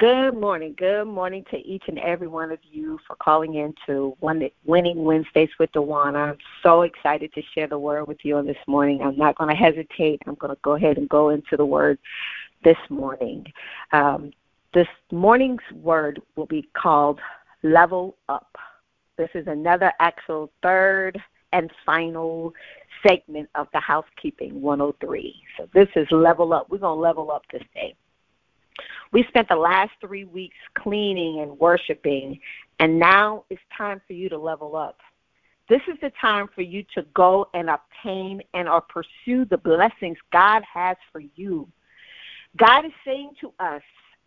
Good morning. Good morning to each and every one of you for calling in to Winning Wednesdays with Dejona. I'm so excited to share the word with you on this morning. I'm not going to hesitate. I'm going to go ahead and go into the word this morning. Um, this morning's word will be called Level Up. This is another actual third and final segment of the Housekeeping 103. So this is Level Up. We're going to level up this day. We spent the last three weeks cleaning and worshiping, and now it's time for you to level up. This is the time for you to go and obtain and or pursue the blessings God has for you. God is saying to us,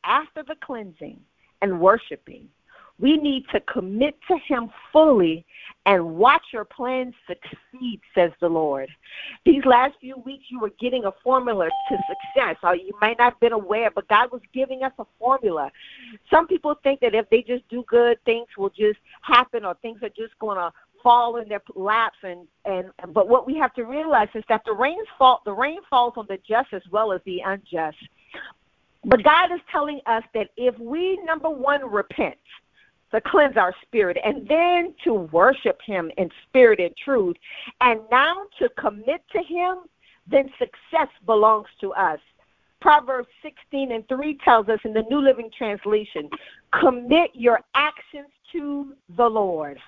after the cleansing and worshiping, we need to commit to Him fully and watch your plans succeed, says the Lord. These last few weeks, you were getting a formula to success. Or you might not have been aware, but God was giving us a formula. Some people think that if they just do good, things will just happen or things are just going to fall in their laps and and but what we have to realize is that the rain fall the rain falls on the just as well as the unjust but God is telling us that if we number 1 repent to cleanse our spirit, and then to worship Him in spirit and truth, and now to commit to Him, then success belongs to us. Proverbs 16 and 3 tells us in the New Living Translation commit your actions to the Lord,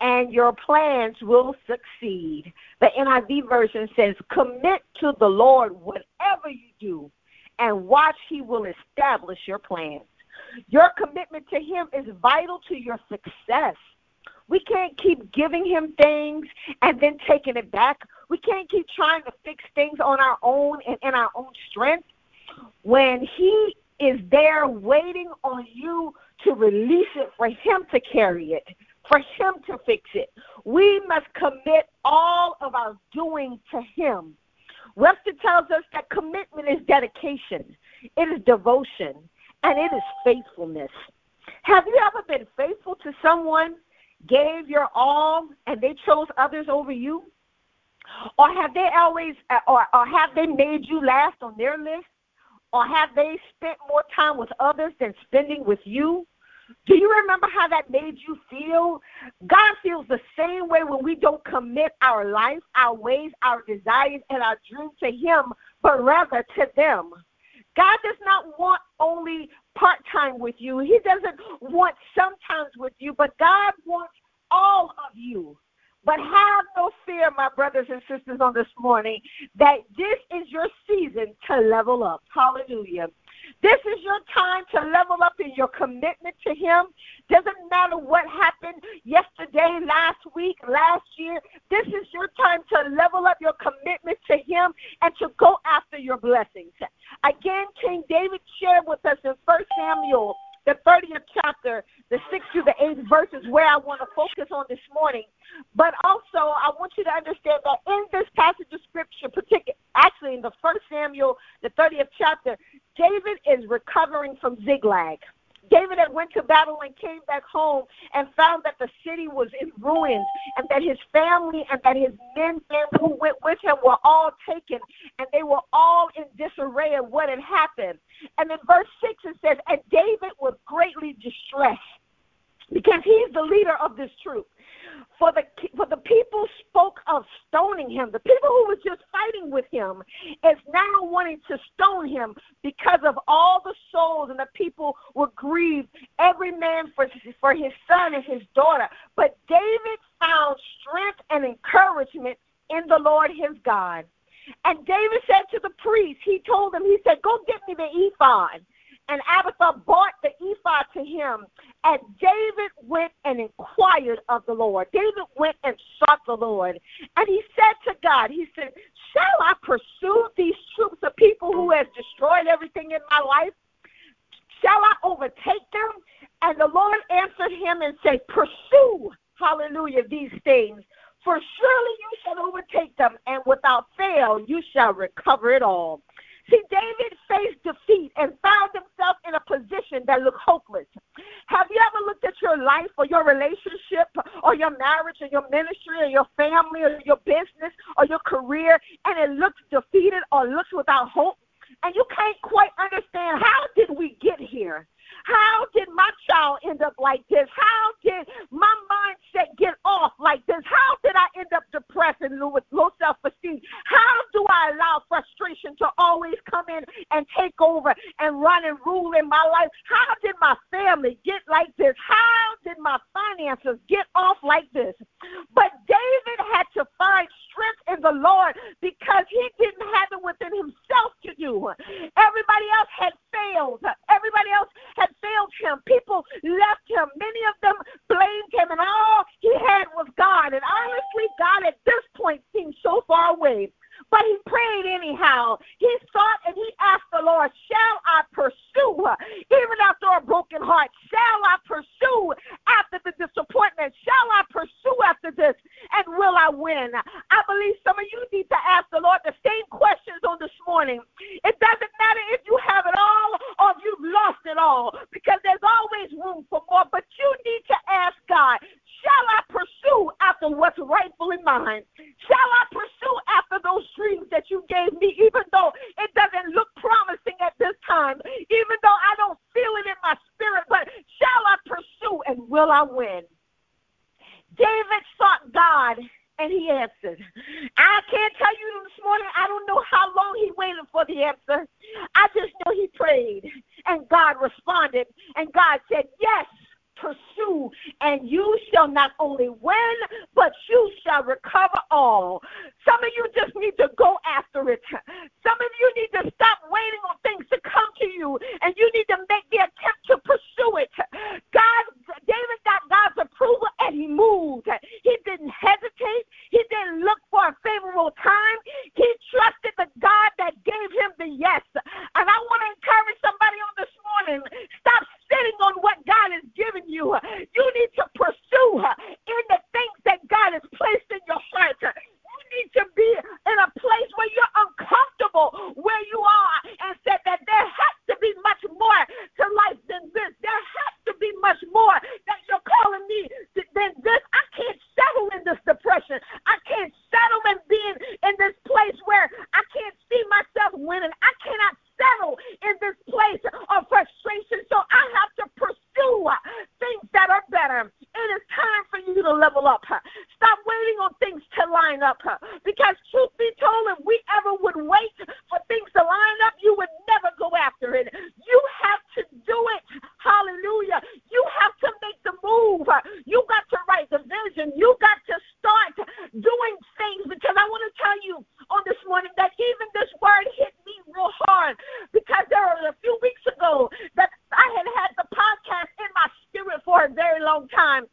and your plans will succeed. The NIV version says, commit to the Lord whatever you do, and watch He will establish your plans. Your commitment to Him is vital to your success. We can't keep giving Him things and then taking it back. We can't keep trying to fix things on our own and in our own strength. When He is there waiting on you to release it for Him to carry it, for Him to fix it, we must commit all of our doing to Him. Webster tells us that commitment is dedication, it is devotion, and it is faithfulness. Have you ever been faithful to someone, gave your all, and they chose others over you? Or have they always, or, or have they made you last on their list? Or have they spent more time with others than spending with you? Do you remember how that made you feel? God feels the same way when we don't commit our life, our ways, our desires, and our dreams to Him, but rather to them. God does not want only part time with you. He doesn't want sometimes with you, but God wants all of you. But have no fear, my brothers and sisters, on this morning, that this is your season to level up. Hallelujah. This is your time to level up in your commitment to Him. Doesn't matter what happened yesterday, last week, last year. This is your time to level up your commitment to Him and to go after your blessings. Again, King David shared with us in 1 Samuel, the 30th chapter, the 6th through the 8th verses, where I want to focus on this morning. But also, I want you to understand that in this passage of Scripture, particularly, actually in the 1 Samuel, the 30th chapter, David is recovering from Ziklag. David had went to battle and came back home and found that the city was in ruins and that his family and that his men who went with him were all taken and they were all in disarray of what had happened. And in verse 6 it says, And David was greatly distressed because he's the leader of this troop. For the for the people spoke of stoning him. The people who was just fighting with him is now wanting to stone him because of all the souls and the people were grieved, every man for for his son and his daughter. But David found strength and encouragement in the Lord his God. And David said to the priest, he told him, he said, Go get me the ephod and Abiathar brought the ephod to him. And David went and inquired of the Lord. David went and sought the Lord. And he said to God, He said, Shall I pursue these troops of people who has destroyed everything in my life? Shall I overtake them? And the Lord answered him and said, Pursue, hallelujah, these things. For surely you shall overtake them, and without fail you shall recover it all. See, David faced defeat and found himself in a position that looked hopeless. Have you ever looked at your life or your relationship or your marriage or your ministry or your family or your business or your career and it looks defeated or looks without hope? and you can't quite understand how did we get here? How did my child end up like this? How did my mindset get off like this? How did I end up depressed and with low self esteem? How do I allow frustration to always come in and take over and run and rule in my life? How did my family get like this? How did my finances get off like this? But David had to find strength in the Lord because he didn't have it within himself to do. Everybody else had failed. Everybody else had failed him. People left him. Many of them blamed Shall I pursue after those dreams that you gave me, even though it doesn't look promising at this time, even though I don't feel it in my spirit? But shall I pursue and will I win? convict you long time.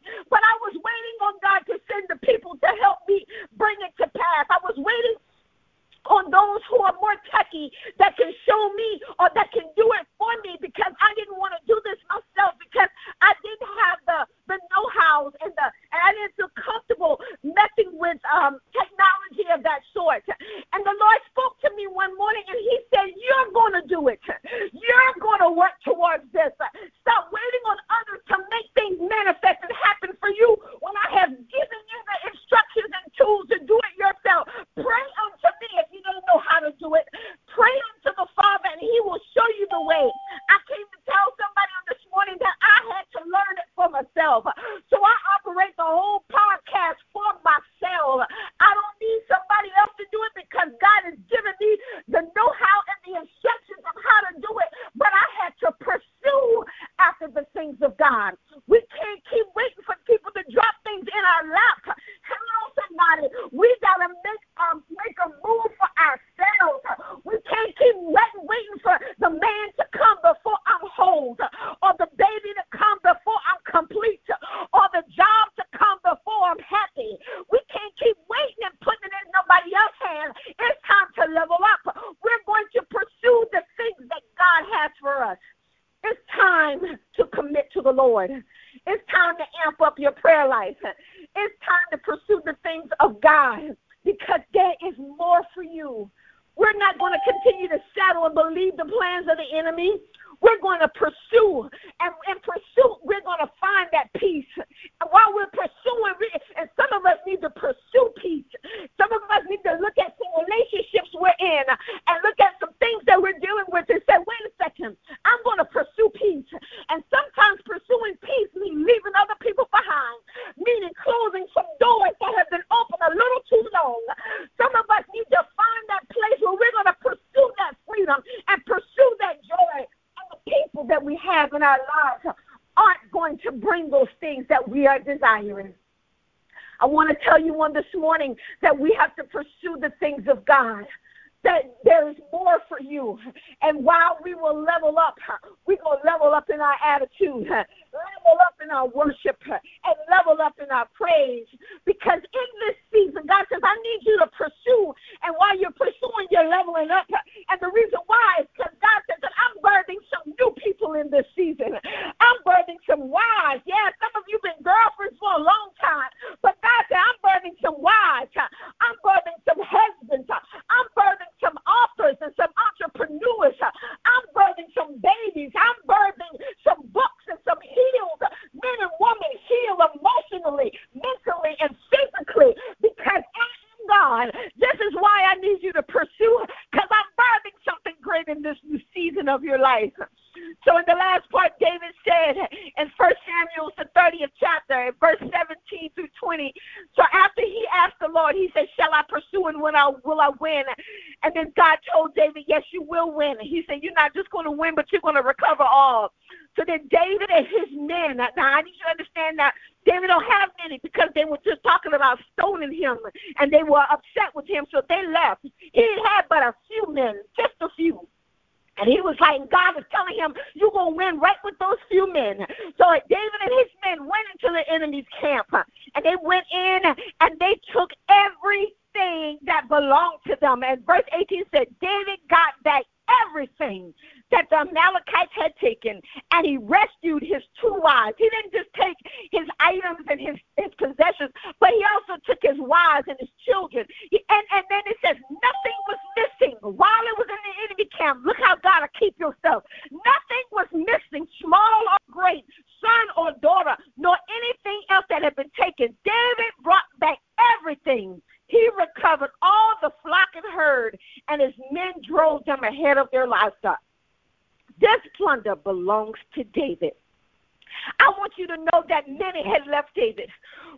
Desiring. I want to tell you on this morning that we have to pursue the things of God that there is more for you. And while we will level up, we will level up in our attitude, level up in our worship, and level up in our praise. Because in this season, God says, I need you to pursue. And while you're pursuing, you're leveling up. And the reason why is because God says that I'm birthing some new people in this season. I'm birthing some wives. Yeah, some of you have been girlfriends for a long time. But God said, I'm birthing some wives. I'm birthing some husbands. I'm birthing some authors and some entrepreneurs. I'm birthing some babies. I'm birthing some books some healed men and women healed emotionally, mentally, and physically because I am God. This is why I need you to pursue because I'm birthing something great in this new season of your life. So in the last part, David said in First Samuel, the 30th chapter, verse 17 through 20. So after he asked the Lord, he said, Shall I pursue and when I will I win? And then God told David, Yes, you will win. He said, You're not just going to win, but you're going to recover all. So then David and his men, now I need you to understand that David don't have many because they were just talking about stoning him and they were upset with him, so they left. He had but a few men, just a few. And he was like, God was telling him, You're going to win right with those few men. So David and his men went into the enemy's camp. And they went in and they took everything that belonged to them. And verse 18 said, David got back everything that the Amalekites had taken, and he rescued his two wives. He didn't just take his items and his, his possessions, but he also took his wives and his children. He, and, and then it says nothing was missing while it was in the enemy camp. Look how God will keep yourself. Nothing was missing, small or great, son or daughter, nor anything else that had been taken. David brought back everything. He recovered all the flock and herd, and his men drove them ahead of their livestock. This plunder belongs to David. I want you to know that many had left David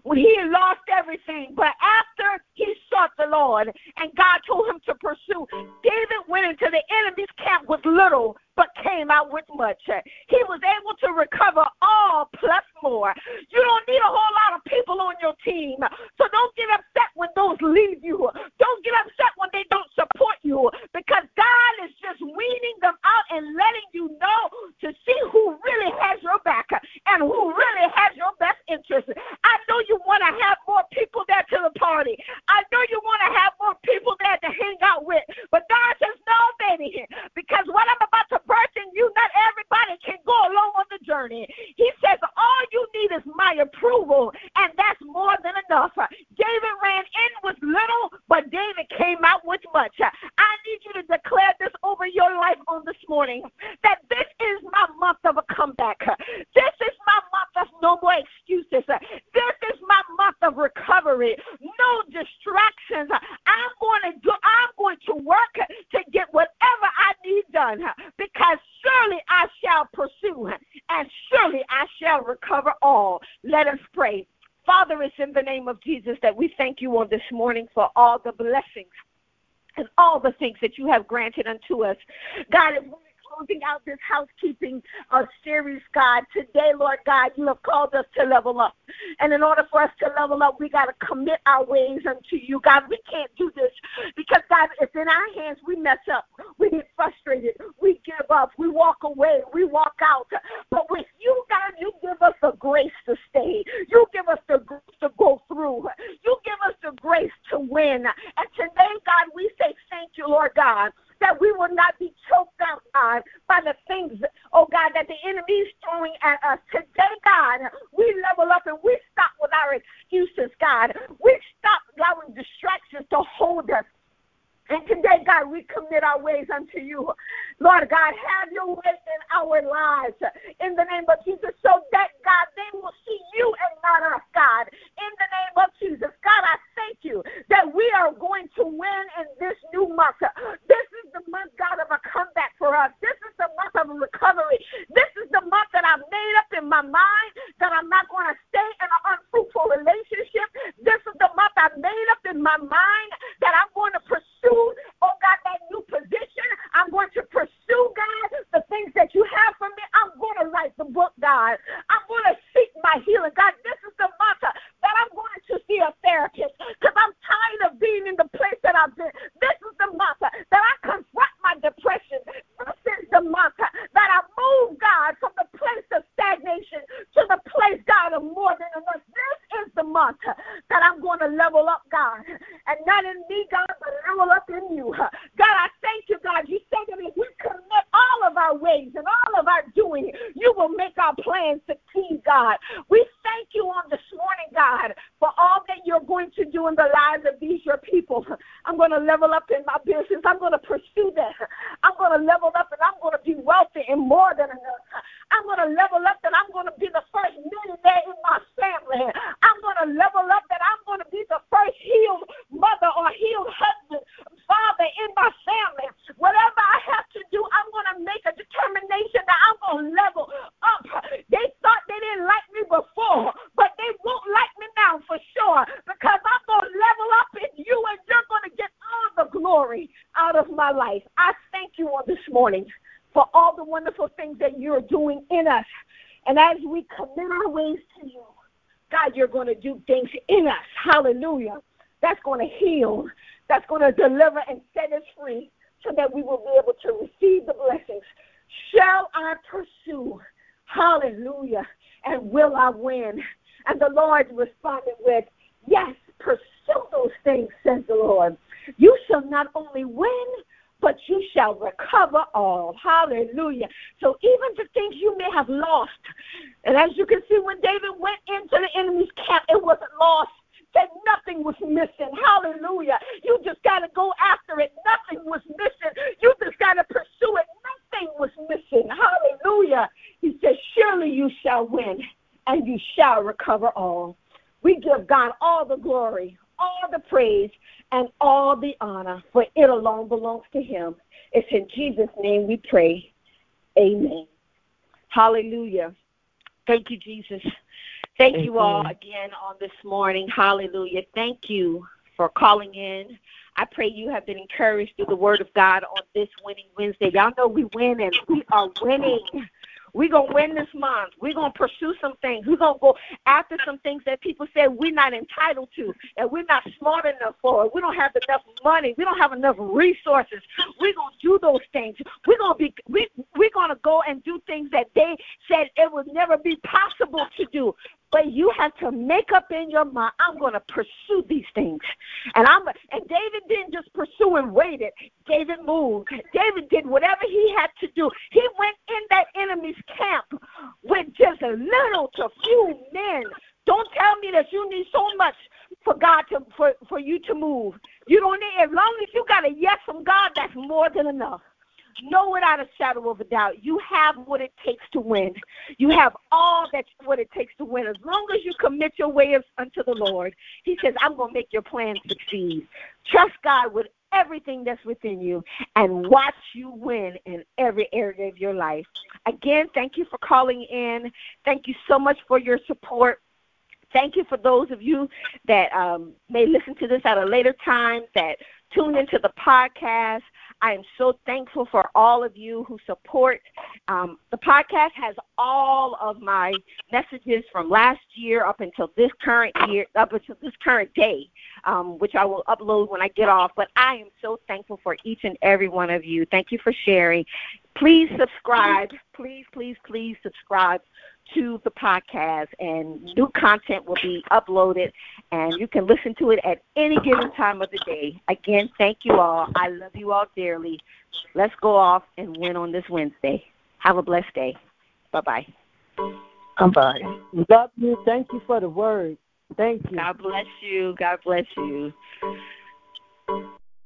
when he had lost everything. But after he sought the Lord and God told him to pursue, David went into the enemy's camp with little but came out with much. He was able to recover all plus more. You don't need a whole lot of people on your team. So don't get upset when those leave you. Don't get upset when they don't support you because God is just weaning them out and letting you know to see who really has your back and who really has your best interest. I know you want to have more people there to the party. I know you want to have more people there to hang out with. But God says, no, baby, because what I'm about to birthing you, not everybody can go along on the journey. He says, All you need is my approval, and that's more than enough. David ran in with little, but David came out with much. I need you to declare this over your life on this morning that this is my month comeback. This is my month of no more excuses. This is my month of recovery. No distractions. I'm going to do I'm going to work to get whatever I need done because surely I shall pursue and surely I shall recover all. Let us pray. Father, it's in the name of Jesus that we thank you on this morning for all the blessings and all the things that you have granted unto us. God, closing out this housekeeping uh, series, God. Today, Lord God, you have called us to level up. And in order for us to level up, we got to commit our ways unto you. God, we can't do this because, God, if in our hands we mess up, we get frustrated, we give up, we walk away, we walk out. But with you, God, you give us the grace to stay. You give us the grace to go through. You give us the grace to win. And today, God, we say thank you, Lord God that we will not be choked out, God, by the things, oh God, that the enemy is throwing at us. Today, God, we level up and we stop with our excuses, God. We stop allowing distractions to hold us. And today, God, we commit our ways unto you. Lord God, have your way lives. In the name of Jesus. So that, Yes, and more than enough. I'm going to level up and I'm going to be the first millionaire in my family. I'm going to level up that I'm going to be the first healed mother or healed husband, father in my family. Whatever I have to do, I'm going to make a determination that I'm going to level up. They thought they didn't like me before, but they won't like me now for sure because I'm going to level up in you and you're going to get all the glory out of my life. I thank you on this morning for all the wonderful things that you're doing in us. And as we commit our ways to you, God, you're going to do things in us. Hallelujah. That's going to heal. That's going to deliver and set us free so that we will be able to receive the blessings. Shall I pursue? Hallelujah. And will I win? And the Lord responded with, Yes, pursue those things, says the Lord. You shall not only win, but you shall recover all. Hallelujah. So even the things you may have lost, and as you can see, when David went into the enemy's camp, it wasn't lost. That nothing was missing. Hallelujah. You just got to go after it. Nothing was missing. You just got to pursue it. Nothing was missing. Hallelujah. He said, Surely you shall win and you shall recover all. We give God all the glory, all the praise, and all the honor, for it alone belongs to him. It's in Jesus' name we pray. Amen. Hallelujah. Thank you, Jesus. Thank you all again on this morning. Hallelujah. Thank you for calling in. I pray you have been encouraged through the word of God on this winning Wednesday. Y'all know we win and we are winning. We're going to win this month. We're going to pursue some things. We're going to go after some things that people say we're not entitled to and we're not smart enough for. We don't have enough money. We don't have enough resources. We're going to do those things. We're going to be we we're going to go and do things that they said it would never be possible to do. But you have to make up in your mind, I'm going to pursue these things. And I'm and David didn't just pursue and waited. David moved. David did whatever he had to do. He went in that enemy's camp with just a little to few men. Don't tell me that you need so much for God to for, for you to move. You don't need as long as you got a yes from God, that's more than enough know without a shadow of a doubt you have what it takes to win. You have all that what it takes to win. As long as you commit your ways unto the Lord, He says, "I'm going to make your plan succeed." Trust God with everything that's within you and watch you win in every area of your life. Again, thank you for calling in. Thank you so much for your support. Thank you for those of you that um, may listen to this at a later time that tune into the podcast. I am so thankful for all of you who support. Um, the podcast has all of my messages from last year up until this current year, up until this current day, um, which I will upload when I get off. But I am so thankful for each and every one of you. Thank you for sharing. Please subscribe. Please, please, please subscribe to the podcast, and new content will be uploaded, and you can listen to it at any given time of the day. Again, thank you all. I love you all dearly. Let's go off and win on this Wednesday. Have a blessed day. Bye bye. Bye. Love you. Thank you for the word. Thank you. God bless you. God bless you.